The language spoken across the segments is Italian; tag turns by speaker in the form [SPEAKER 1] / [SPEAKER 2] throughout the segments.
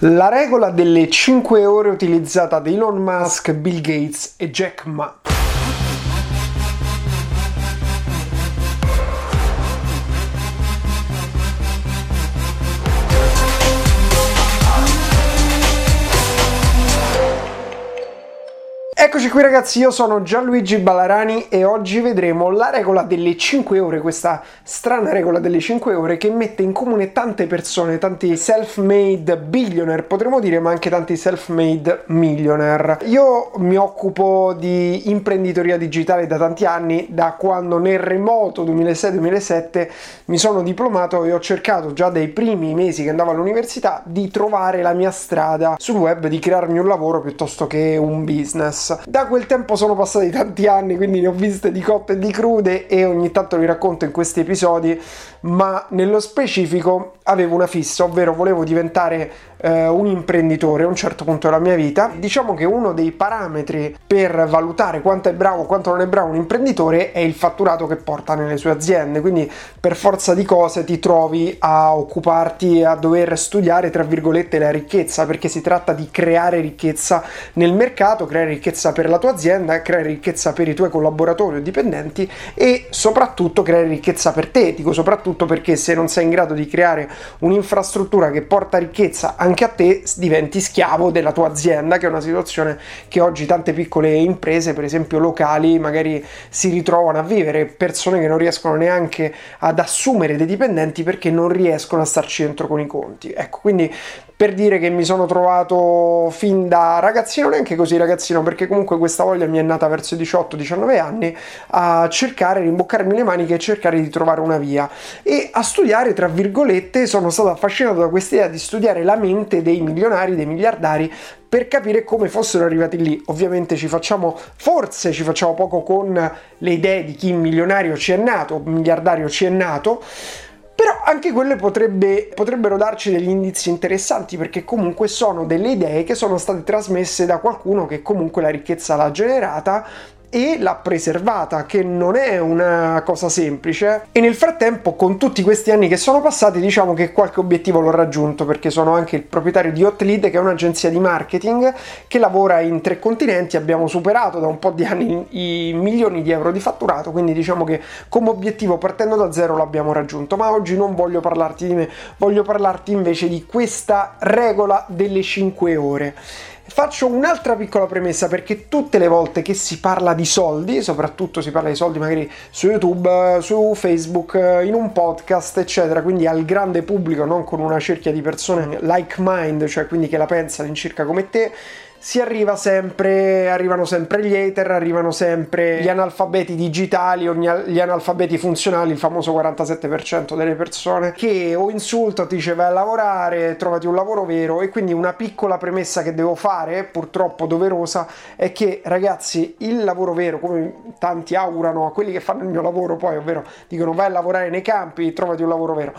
[SPEAKER 1] La regola delle 5 ore utilizzata da Elon Musk, Bill Gates e Jack Ma. Eccoci qui ragazzi, io sono Gianluigi Ballarani e oggi vedremo la regola delle 5 ore, questa strana regola delle 5 ore che mette in comune tante persone, tanti self-made billionaire, potremmo dire, ma anche tanti self-made millionaire. Io mi occupo di imprenditoria digitale da tanti anni, da quando nel remoto 2006-2007 mi sono diplomato e ho cercato già dai primi mesi che andavo all'università di trovare la mia strada sul web, di crearmi un lavoro piuttosto che un business. Da quel tempo sono passati tanti anni, quindi ne ho viste di cotte e di crude e ogni tanto vi racconto in questi episodi, ma nello specifico avevo una fissa, ovvero volevo diventare eh, un imprenditore a un certo punto della mia vita. Diciamo che uno dei parametri per valutare quanto è bravo o quanto non è bravo un imprenditore è il fatturato che porta nelle sue aziende, quindi per forza di cose ti trovi a occuparti, a dover studiare, tra virgolette, la ricchezza, perché si tratta di creare ricchezza nel mercato, creare ricchezza per la tua azienda, creare ricchezza per i tuoi collaboratori o dipendenti e soprattutto creare ricchezza per te. Dico soprattutto perché se non sei in grado di creare un'infrastruttura che porta ricchezza anche a te, diventi schiavo della tua azienda, che è una situazione che oggi tante piccole imprese, per esempio locali, magari si ritrovano a vivere, persone che non riescono neanche ad assumere dei dipendenti perché non riescono a starci dentro con i conti. Ecco, quindi per dire che mi sono trovato fin da ragazzino, neanche così ragazzino, perché comunque questa voglia mi è nata verso i 18-19 anni, a cercare di imboccarmi le maniche e cercare di trovare una via. E a studiare, tra virgolette, sono stato affascinato da questa idea di studiare la mente dei milionari, dei miliardari, per capire come fossero arrivati lì. Ovviamente ci facciamo, forse ci facciamo poco con le idee di chi milionario ci è nato, miliardario ci è nato però anche quelle potrebbe, potrebbero darci degli indizi interessanti perché comunque sono delle idee che sono state trasmesse da qualcuno che comunque la ricchezza l'ha generata e l'ha preservata, che non è una cosa semplice. E nel frattempo, con tutti questi anni che sono passati, diciamo che qualche obiettivo l'ho raggiunto perché sono anche il proprietario di Hotlead, che è un'agenzia di marketing che lavora in tre continenti. Abbiamo superato da un po' di anni i milioni di euro di fatturato, quindi diciamo che come obiettivo partendo da zero l'abbiamo raggiunto. Ma oggi non voglio parlarti di me, voglio parlarti invece di questa regola delle 5 ore. Faccio un'altra piccola premessa perché tutte le volte che si parla di soldi, soprattutto si parla di soldi magari su YouTube, su Facebook, in un podcast, eccetera, quindi al grande pubblico, non con una cerchia di persone like mind, cioè quindi che la pensano in circa come te, si arriva sempre, arrivano sempre gli hater, arrivano sempre gli analfabeti digitali o gli analfabeti funzionali, il famoso 47% delle persone che o insulta ti dice vai a lavorare, trovati un lavoro vero e quindi una piccola premessa che devo fare, purtroppo doverosa, è che ragazzi il lavoro vero, come tanti augurano a quelli che fanno il mio lavoro poi, ovvero dicono vai a lavorare nei campi, trovati un lavoro vero.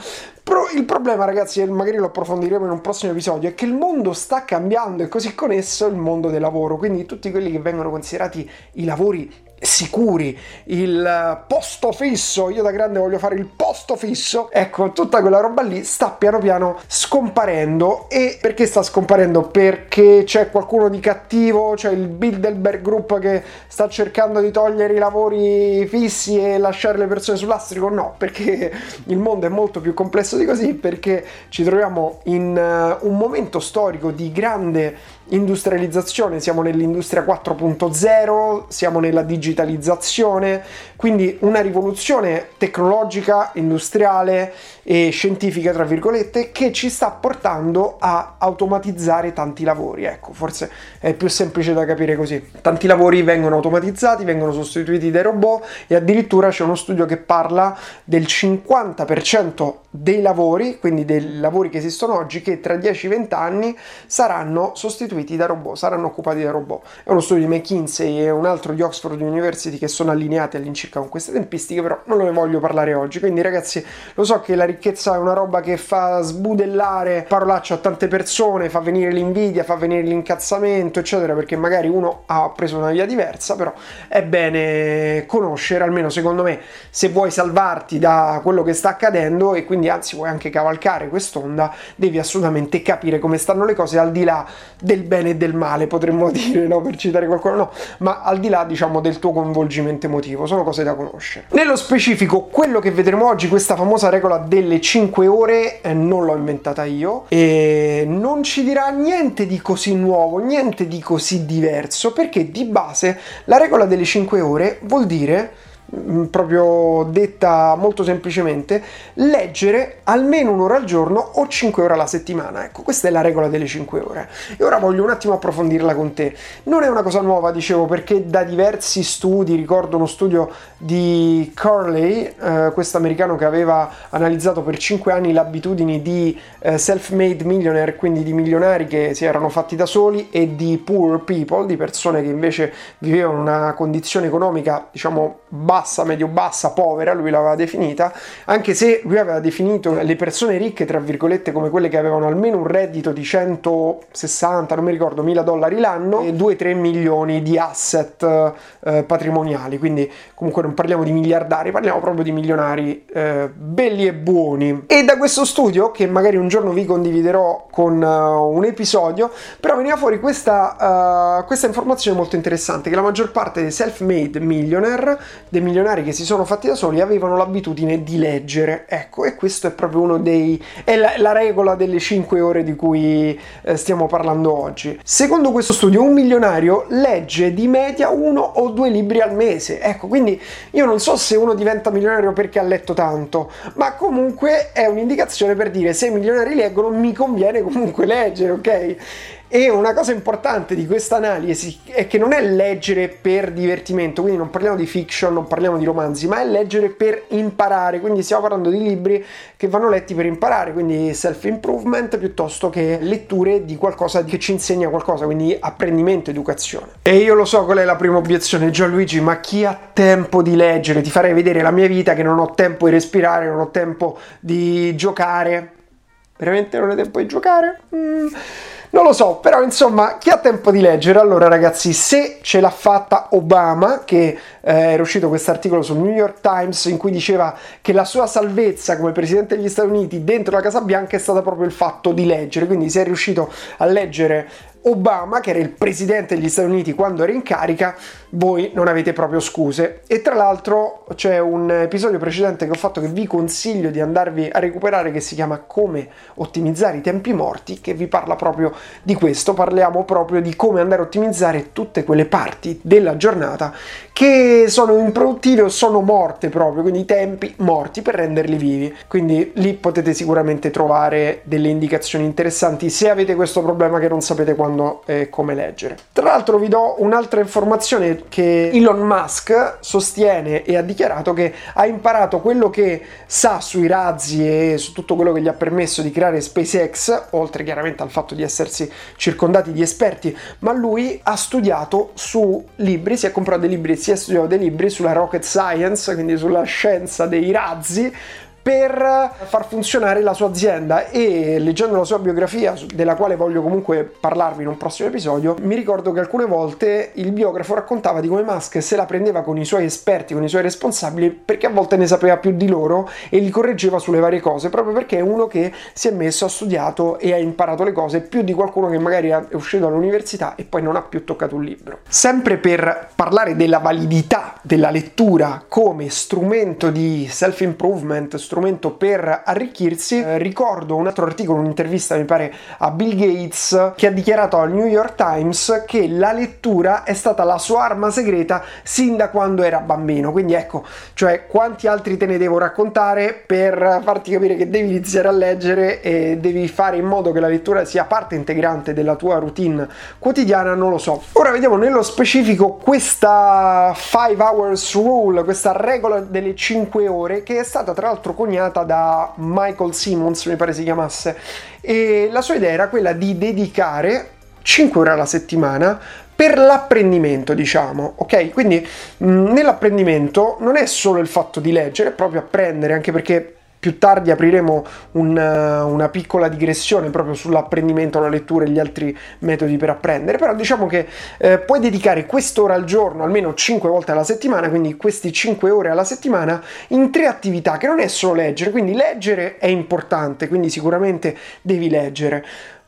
[SPEAKER 1] Pro, il problema ragazzi, e magari lo approfondiremo in un prossimo episodio, è che il mondo sta cambiando e così con esso il mondo del lavoro, quindi tutti quelli che vengono considerati i lavori sicuri, il posto fisso, io da grande voglio fare il posto fisso, ecco, tutta quella roba lì sta piano piano scomparendo e perché sta scomparendo? Perché c'è qualcuno di cattivo, c'è il Bilderberg Group che sta cercando di togliere i lavori fissi e lasciare le persone sull'astrico? No, perché il mondo è molto più complesso di così, perché ci troviamo in uh, un momento storico di grande industrializzazione, siamo nell'industria 4.0, siamo nella digitalizzazione, quindi una rivoluzione tecnologica, industriale e scientifica, tra virgolette, che ci sta portando a automatizzare tanti lavori. Ecco, forse è più semplice da capire così. Tanti lavori vengono automatizzati, vengono sostituiti dai robot e addirittura c'è uno studio che parla del 50% dei lavori, quindi dei lavori che esistono oggi, che tra 10-20 anni saranno sostituiti da robot, saranno occupati da robot. È uno studio di McKinsey e un altro di Oxford University che sono allineati all'incirca con queste tempistiche, però non ne voglio parlare oggi. Quindi ragazzi, lo so che la ricchezza è una roba che fa sbudellare parolacce a tante persone, fa venire l'invidia, fa venire l'incazzamento, eccetera, perché magari uno ha preso una via diversa, però è bene conoscere, almeno secondo me, se vuoi salvarti da quello che sta accadendo e quindi anzi vuoi anche cavalcare quest'onda, devi assolutamente capire come stanno le cose al di là del bene e del male, potremmo dire, no? per citare qualcuno, no, ma al di là diciamo del tuo coinvolgimento emotivo, sono cose da conoscere. Nello specifico, quello che vedremo oggi, questa famosa regola delle 5 ore, eh, non l'ho inventata io e non ci dirà niente di così nuovo, niente di così diverso, perché di base la regola delle 5 ore vuol dire proprio detta molto semplicemente, leggere almeno un'ora al giorno o 5 ore alla settimana. Ecco, questa è la regola delle 5 ore. E ora voglio un attimo approfondirla con te. Non è una cosa nuova, dicevo, perché da diversi studi, ricordo uno studio di Curley, eh, questo americano che aveva analizzato per 5 anni le abitudini di eh, self-made millionaire, quindi di milionari che si erano fatti da soli, e di poor people, di persone che invece vivevano una condizione economica, diciamo, bassa bassa, medio-bassa, povera, lui l'aveva definita, anche se lui aveva definito le persone ricche, tra virgolette, come quelle che avevano almeno un reddito di 160, non mi ricordo, mila dollari l'anno e 2-3 milioni di asset eh, patrimoniali, quindi comunque non parliamo di miliardari, parliamo proprio di milionari eh, belli e buoni. E da questo studio, che magari un giorno vi condividerò con uh, un episodio, però veniva fuori questa, uh, questa informazione molto interessante, che la maggior parte dei self-made millionaire, dei milionari che si sono fatti da soli avevano l'abitudine di leggere. Ecco, e questo è proprio uno dei... è la, la regola delle 5 ore di cui eh, stiamo parlando oggi. Secondo questo studio, un milionario legge di media uno o due libri al mese. Ecco, quindi io non so se uno diventa milionario perché ha letto tanto, ma comunque è un'indicazione per dire se i milionari leggono mi conviene comunque leggere, ok? E una cosa importante di questa analisi è che non è leggere per divertimento, quindi non parliamo di fiction, non parliamo di romanzi, ma è leggere per imparare, quindi stiamo parlando di libri che vanno letti per imparare, quindi self-improvement piuttosto che letture di qualcosa che ci insegna qualcosa, quindi apprendimento, educazione. E io lo so qual è la prima obiezione, Gianluigi, ma chi ha tempo di leggere? Ti farei vedere la mia vita che non ho tempo di respirare, non ho tempo di giocare. Veramente non ho tempo di giocare? Mm. Non lo so, però insomma, chi ha tempo di leggere? Allora ragazzi, se ce l'ha fatta Obama, che eh, era uscito questo articolo sul New York Times in cui diceva che la sua salvezza come presidente degli Stati Uniti dentro la Casa Bianca è stata proprio il fatto di leggere, quindi se è riuscito a leggere Obama, che era il presidente degli Stati Uniti quando era in carica, voi non avete proprio scuse. E tra l'altro c'è un episodio precedente che ho fatto che vi consiglio di andarvi a recuperare che si chiama Come ottimizzare i tempi morti, che vi parla proprio di questo. Parliamo proprio di come andare a ottimizzare tutte quelle parti della giornata che sono improduttive o sono morte proprio, quindi tempi morti per renderli vivi. Quindi lì potete sicuramente trovare delle indicazioni interessanti se avete questo problema che non sapete quando e come leggere. Tra l'altro vi do un'altra informazione che Elon Musk sostiene e ha dichiarato che ha imparato quello che sa sui razzi e su tutto quello che gli ha permesso di creare SpaceX, oltre chiaramente al fatto di essersi circondati di esperti, ma lui ha studiato su libri, si è comprato dei libri, si è studiato dei libri sulla rocket science, quindi sulla scienza dei razzi, per far funzionare la sua azienda e leggendo la sua biografia, della quale voglio comunque parlarvi in un prossimo episodio, mi ricordo che alcune volte il biografo raccontava di come Musk se la prendeva con i suoi esperti, con i suoi responsabili, perché a volte ne sapeva più di loro e li correggeva sulle varie cose, proprio perché è uno che si è messo, ha studiato e ha imparato le cose più di qualcuno che magari è uscito dall'università e poi non ha più toccato un libro. Sempre per parlare della validità della lettura come strumento di self-improvement, strumento strumento per arricchirsi. Eh, ricordo un altro articolo, un'intervista mi pare a Bill Gates che ha dichiarato al New York Times che la lettura è stata la sua arma segreta sin da quando era bambino. Quindi ecco, cioè quanti altri te ne devo raccontare per farti capire che devi iniziare a leggere e devi fare in modo che la lettura sia parte integrante della tua routine quotidiana, non lo so. Ora vediamo nello specifico questa 5 hours rule, questa regola delle 5 ore che è stata tra l'altro con coniata da Michael Simmons, mi pare si chiamasse, e la sua idea era quella di dedicare 5 ore alla settimana per l'apprendimento, diciamo, ok? Quindi mh, nell'apprendimento non è solo il fatto di leggere, è proprio apprendere, anche perché più tardi apriremo un, una piccola digressione proprio sull'apprendimento, la lettura e gli altri metodi per apprendere, però diciamo che eh, puoi dedicare quest'ora al giorno, almeno 5 volte alla settimana, quindi questi 5 ore alla settimana, in tre attività, che non è solo leggere, quindi leggere è importante, quindi sicuramente devi leggere.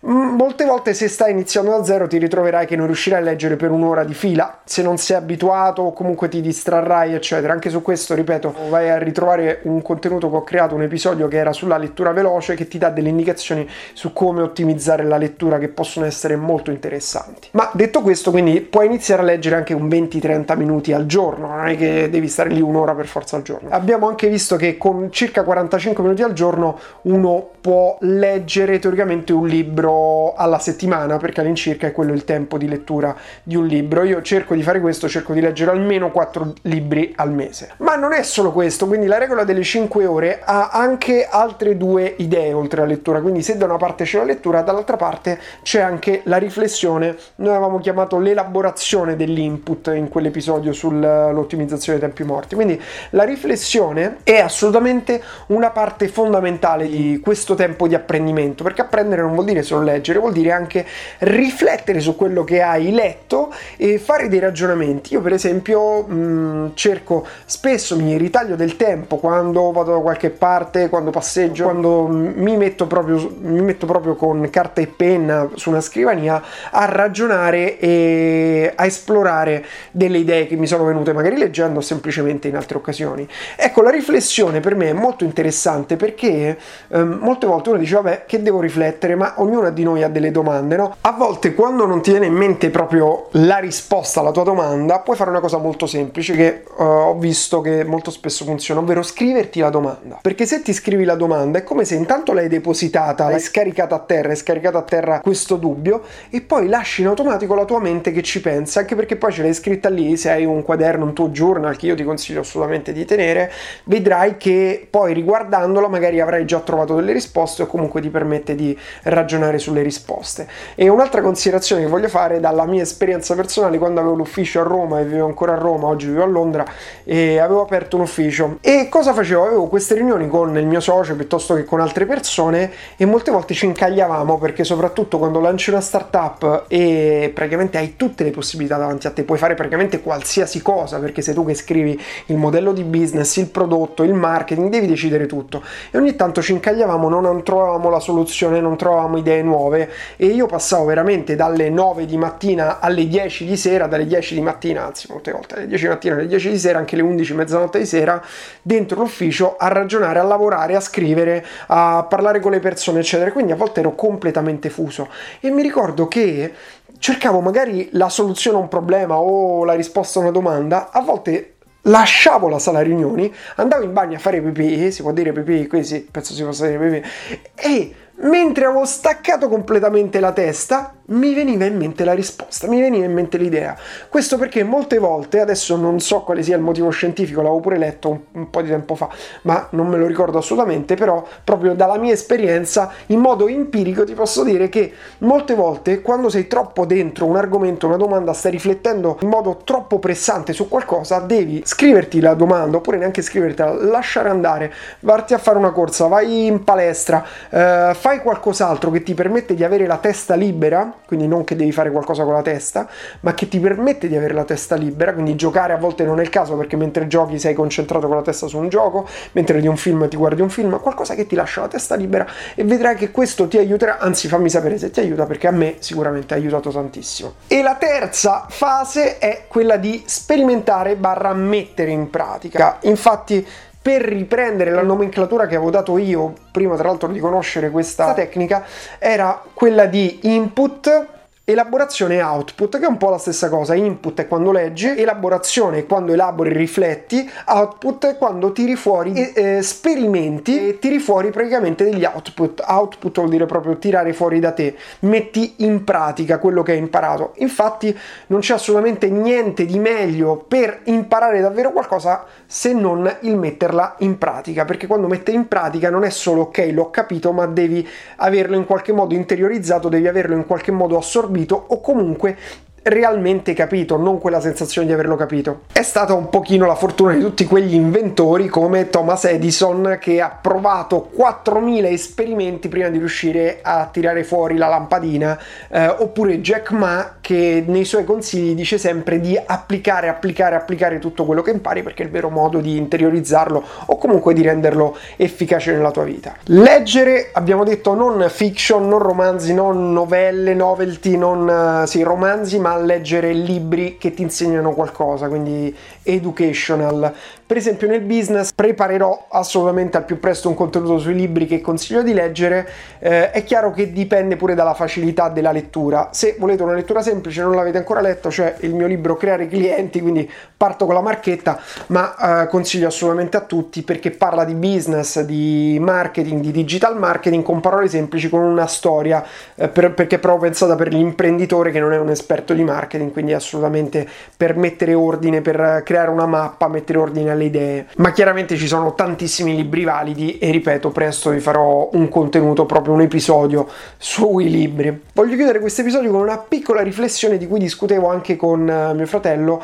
[SPEAKER 1] Mm, molte volte se stai iniziando da zero ti ritroverai che non riuscirai a leggere per un'ora di fila, se non sei abituato o comunque ti distrarrai eccetera. Anche su questo, ripeto, vai a ritrovare un contenuto che ho creato, un episodio che era sulla lettura veloce che ti dà delle indicazioni su come ottimizzare la lettura che possono essere molto interessanti. Ma detto questo, quindi puoi iniziare a leggere anche un 20-30 minuti al giorno, non è che devi stare lì un'ora per forza al giorno. Abbiamo anche visto che con circa 45 minuti al giorno uno può leggere teoricamente un libro libro alla settimana, perché all'incirca è quello il tempo di lettura di un libro. Io cerco di fare questo, cerco di leggere almeno 4 libri al mese. Ma non è solo questo, quindi la regola delle 5 ore ha anche altre due idee oltre alla lettura. Quindi se da una parte c'è la lettura, dall'altra parte c'è anche la riflessione. Noi avevamo chiamato l'elaborazione dell'input in quell'episodio sull'ottimizzazione dei tempi morti. Quindi la riflessione è assolutamente una parte fondamentale di questo tempo di apprendimento, perché apprendere non vuol dire solo leggere, vuol dire anche riflettere su quello che hai letto e fare dei ragionamenti. Io per esempio mh, mm, cerco spesso, mi ritaglio del tempo quando vado da qualche parte, quando passeggio, quando mi metto proprio, mi metto proprio con carta e penna su una scrivania a ragionare e a esplorare delle idee che mi sono venute magari leggendo o semplicemente in altre occasioni. Ecco, la riflessione per me è molto interessante perché ehm, molte volte uno dice vabbè che devo riflettere, ma ognuna di noi ha delle domande, no? A volte quando non ti viene in mente proprio la risposta alla tua domanda, puoi fare una cosa molto semplice che uh, ho visto che molto spesso funziona, ovvero scriverti la domanda. Perché se ti scrivi la domanda è come se intanto l'hai depositata, l'hai scaricata a terra, hai scaricato a terra questo dubbio e poi lasci in automatico la tua mente che ci pensa, anche perché poi ce l'hai scritta lì, se hai un quaderno, un tuo journal che io ti consiglio assolutamente di tenere, vedrai che poi riguardandola magari avrai già trovato delle risposte o comunque ti permette di ragionare sulle risposte. E un'altra considerazione che voglio fare dalla mia esperienza personale, quando avevo l'ufficio a Roma e vivevo ancora a Roma, oggi vivo a Londra, e avevo aperto un ufficio. E cosa facevo? Avevo queste riunioni con il mio socio piuttosto che con altre persone e molte volte ci incagliavamo perché soprattutto quando lanci una startup e praticamente hai tutte le possibilità davanti a te, puoi fare praticamente qualsiasi cosa perché sei tu che scrivi il modello di business, il prodotto, il marketing, devi decidere tutto. E ogni tanto ci incagliavamo, non trovavamo la soluzione, non trovavamo idee nuove e io passavo veramente dalle 9 di mattina alle 10 di sera, dalle 10 di mattina, anzi molte volte alle 10 di mattina alle 10 di sera, anche le 11 mezzanotte di sera, dentro l'ufficio a ragionare, a lavorare, a scrivere, a parlare con le persone, eccetera. Quindi a volte ero completamente fuso e mi ricordo che cercavo magari la soluzione a un problema o la risposta a una domanda, a volte lasciavo la sala riunioni, andavo in bagno a fare pipì, si può dire pipì, qui sì, penso si possa dire pipì, e mentre avevo staccato completamente la testa, mi veniva in mente la risposta, mi veniva in mente l'idea. Questo perché molte volte, adesso non so quale sia il motivo scientifico, l'avevo pure letto un, un, po' di tempo fa, ma non me lo ricordo assolutamente, però proprio dalla mia esperienza, in modo empirico ti posso dire che molte volte quando sei troppo dentro un argomento, una domanda, stai riflettendo in modo troppo pressante su qualcosa, devi scriverti la domanda oppure neanche scrivertela, lasciare andare, varti a fare una corsa, vai in palestra, eh, fai qualcos'altro che ti permette di avere la testa libera quindi non che devi fare qualcosa con la testa, ma che ti permette di avere la testa libera, quindi giocare a volte non è il caso perché mentre giochi sei concentrato con la testa su un gioco, mentre vedi un film ti guardi un film, qualcosa che ti lascia la testa libera e vedrai che questo ti aiuterà, anzi fammi sapere se ti aiuta perché a me sicuramente ha aiutato tantissimo. E la terza fase è quella di sperimentare barra mettere in pratica. Infatti per riprendere la nomenclatura che avevo dato io prima tra l'altro di conoscere questa tecnica era quella di input elaborazione e output, che è un po' la stessa cosa. Input è quando leggi, elaborazione è quando elabori, rifletti, output è quando tiri fuori, e, eh, sperimenti e tiri fuori praticamente degli output. Output vuol dire proprio tirare fuori da te, metti in pratica quello che hai imparato. Infatti non c'è assolutamente niente di meglio per imparare davvero qualcosa se non il metterla in pratica, perché quando metti in pratica non è solo ok, l'ho capito, ma devi averlo in qualche modo interiorizzato, devi averlo in qualche modo assorbito o comunque realmente capito, non quella sensazione di averlo capito. È stata un pochino la fortuna di tutti quegli inventori come Thomas Edison che ha provato 4000 esperimenti prima di riuscire a tirare fuori la lampadina, eh, oppure Jack Ma che nei suoi consigli dice sempre di applicare, applicare, applicare tutto quello che impari perché è il vero modo di interiorizzarlo o comunque di renderlo efficace nella tua vita. Leggere, abbiamo detto non fiction, non romanzi, non novelle, novelty, non sì, romanzi, ma leggere libri che ti insegnano qualcosa, quindi educational. Per esempio nel business preparerò assolutamente al più presto un contenuto sui libri che consiglio di leggere, eh, è chiaro che dipende pure dalla facilità della lettura. Se volete una lettura semplice non l'avete ancora letto, c'è il mio libro Creare clienti, quindi parto con la marchetta, ma eh, consiglio assolutamente a tutti perché parla di business, di marketing, di digital marketing con parole semplici, con una storia, eh, per, perché è proprio pensata per l'imprenditore che non è un esperto di marketing, quindi assolutamente per mettere ordine, per creare una mappa, mettere ordine alle alle idee, ma chiaramente ci sono tantissimi libri validi e ripeto, presto vi farò un contenuto, proprio un episodio sui libri. Voglio chiudere questo episodio con una piccola riflessione di cui discutevo anche con eh, mio fratello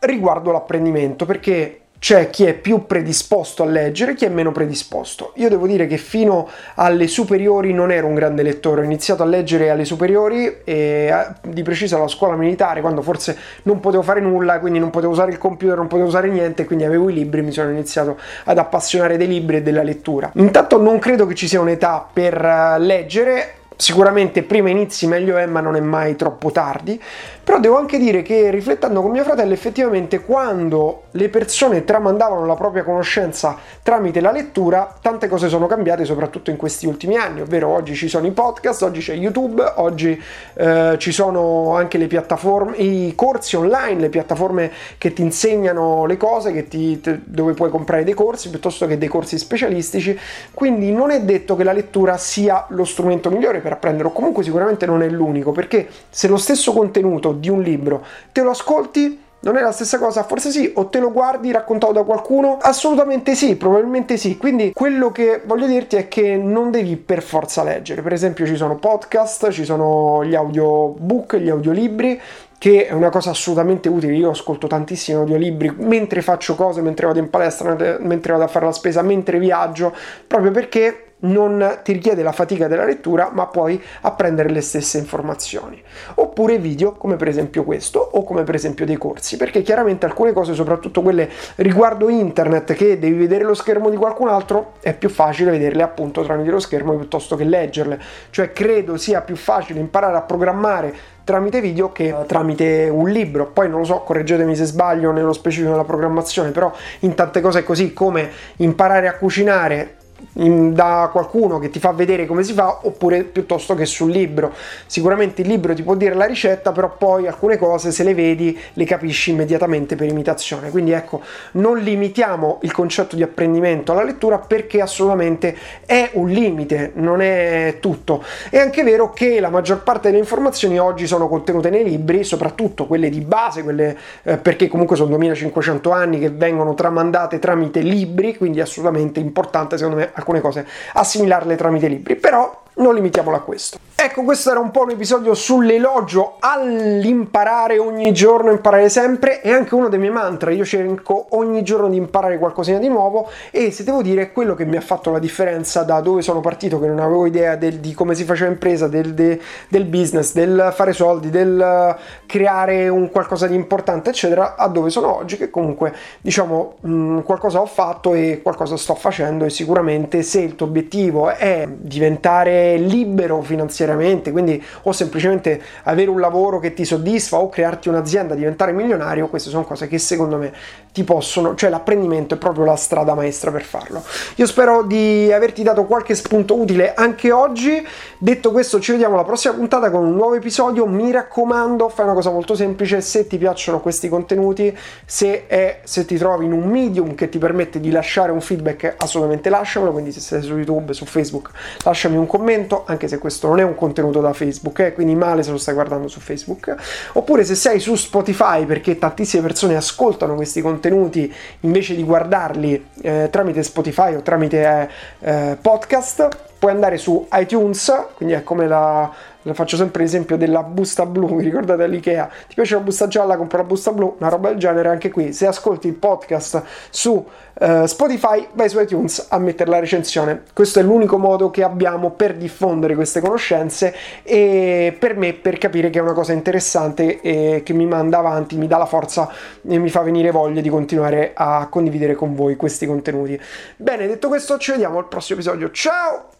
[SPEAKER 1] riguardo l'apprendimento, perché c'è chi è più predisposto a leggere, chi è meno predisposto. Io devo dire che fino alle superiori non ero un grande lettore, ho iniziato a leggere alle superiori e eh, di preciso alla scuola militare, quando forse non potevo fare nulla, quindi non potevo usare il computer, non potevo usare niente, quindi avevo i libri, mi sono iniziato ad appassionare dei libri e della lettura. Intanto non credo che ci sia un'età per eh, leggere, Sicuramente prima inizi meglio è, ma non è mai troppo tardi. Però devo anche dire che riflettendo con mio fratello, effettivamente quando le persone tramandavano la propria conoscenza tramite la lettura, tante cose sono cambiate, soprattutto in questi ultimi anni, ovvero oggi ci sono i podcast, oggi c'è YouTube, oggi eh, ci sono anche le piattaforme, i corsi online, le piattaforme che ti insegnano le cose, ti, te, dove puoi comprare dei corsi piuttosto che dei corsi specialistici. Quindi non è detto che la lettura sia lo strumento migliore per apprendere, o comunque sicuramente non è l'unico, perché se lo stesso contenuto di un libro, te lo ascolti, non è la stessa cosa? Forse sì, o te lo guardi raccontato da qualcuno? Assolutamente sì, probabilmente sì. Quindi quello che voglio dirti è che non devi per forza leggere. Per esempio ci sono podcast, ci sono gli audiobook, gli audiolibri, che è una cosa assolutamente utile. Io ascolto tantissimi audiolibri mentre faccio cose, mentre vado in palestra, mentre vado a fare la spesa, mentre viaggio, proprio perché non ti richiede la fatica della lettura, ma puoi apprendere le stesse informazioni. Oppure video, come per esempio questo, o come per esempio dei corsi, perché chiaramente alcune cose, soprattutto quelle riguardo internet, che devi vedere lo schermo di qualcun altro, è più facile vederle appunto tramite lo schermo piuttosto che leggerle. Cioè credo sia più facile imparare a programmare tramite video che tramite un libro. Poi non lo so, correggetemi se sbaglio nello specifico della programmazione, però in tante cose è così come imparare a cucinare in, da qualcuno che ti fa vedere come si fa oppure piuttosto che sul libro. Sicuramente il libro ti può dire la ricetta, però poi alcune cose se le vedi le capisci immediatamente per imitazione. Quindi ecco, non limitiamo il concetto di apprendimento alla lettura perché assolutamente è un limite, non è tutto. È anche vero che la maggior parte delle informazioni oggi sono contenute nei libri, soprattutto quelle di base, quelle eh, perché comunque sono 2500 anni che vengono tramandate tramite libri, quindi assolutamente importante secondo me alcune cose assimilarle tramite libri, però non limitiamolo a questo. Ecco, questo era un po' un episodio sull'elogio all'imparare ogni giorno, imparare sempre, è anche uno dei miei mantra. Io cerco ogni giorno di imparare qualcosina di nuovo e se devo dire quello che mi ha fatto la differenza da dove sono partito, che non avevo idea del, di come si faceva impresa, del, de, del, business, del fare soldi, del creare un qualcosa di importante, eccetera, a dove sono oggi, che comunque diciamo mh, qualcosa ho fatto e qualcosa sto facendo e sicuramente se il tuo obiettivo è diventare libero finanziariamente, quindi o semplicemente avere un lavoro che ti soddisfa o crearti un'azienda, diventare milionario, queste sono cose che secondo me ti possono, cioè l'apprendimento è proprio la strada maestra per farlo. Io spero di averti dato qualche spunto utile anche oggi. Detto questo, ci vediamo alla prossima puntata con un nuovo episodio. Mi raccomando, fai una cosa molto semplice, se ti piacciono questi contenuti, se, è, se ti trovi in un medium che ti permette di lasciare un feedback, assolutamente lasciamelo, quindi se sei su YouTube, su Facebook, lasciami un commento, anche se questo non è un contenuto da Facebook, eh, quindi male se lo stai guardando su Facebook, oppure se sei su Spotify perché tantissime persone ascoltano questi contenuti invece di guardarli eh, tramite Spotify o tramite eh, podcast, puoi andare su iTunes, quindi è come la faccio sempre l'esempio della busta blu, vi ricordate all'Ikea? Ti piace la busta gialla, compra la busta blu, una roba del genere anche qui. Se ascolti il podcast su uh, Spotify, vai su iTunes a mettere la recensione. Questo è l'unico modo che abbiamo per diffondere queste conoscenze e per me per capire che è una cosa interessante e che mi manda avanti, mi dà la forza e mi fa venire voglia di continuare a condividere con voi questi contenuti. Bene, detto questo, ci vediamo al prossimo episodio. Ciao!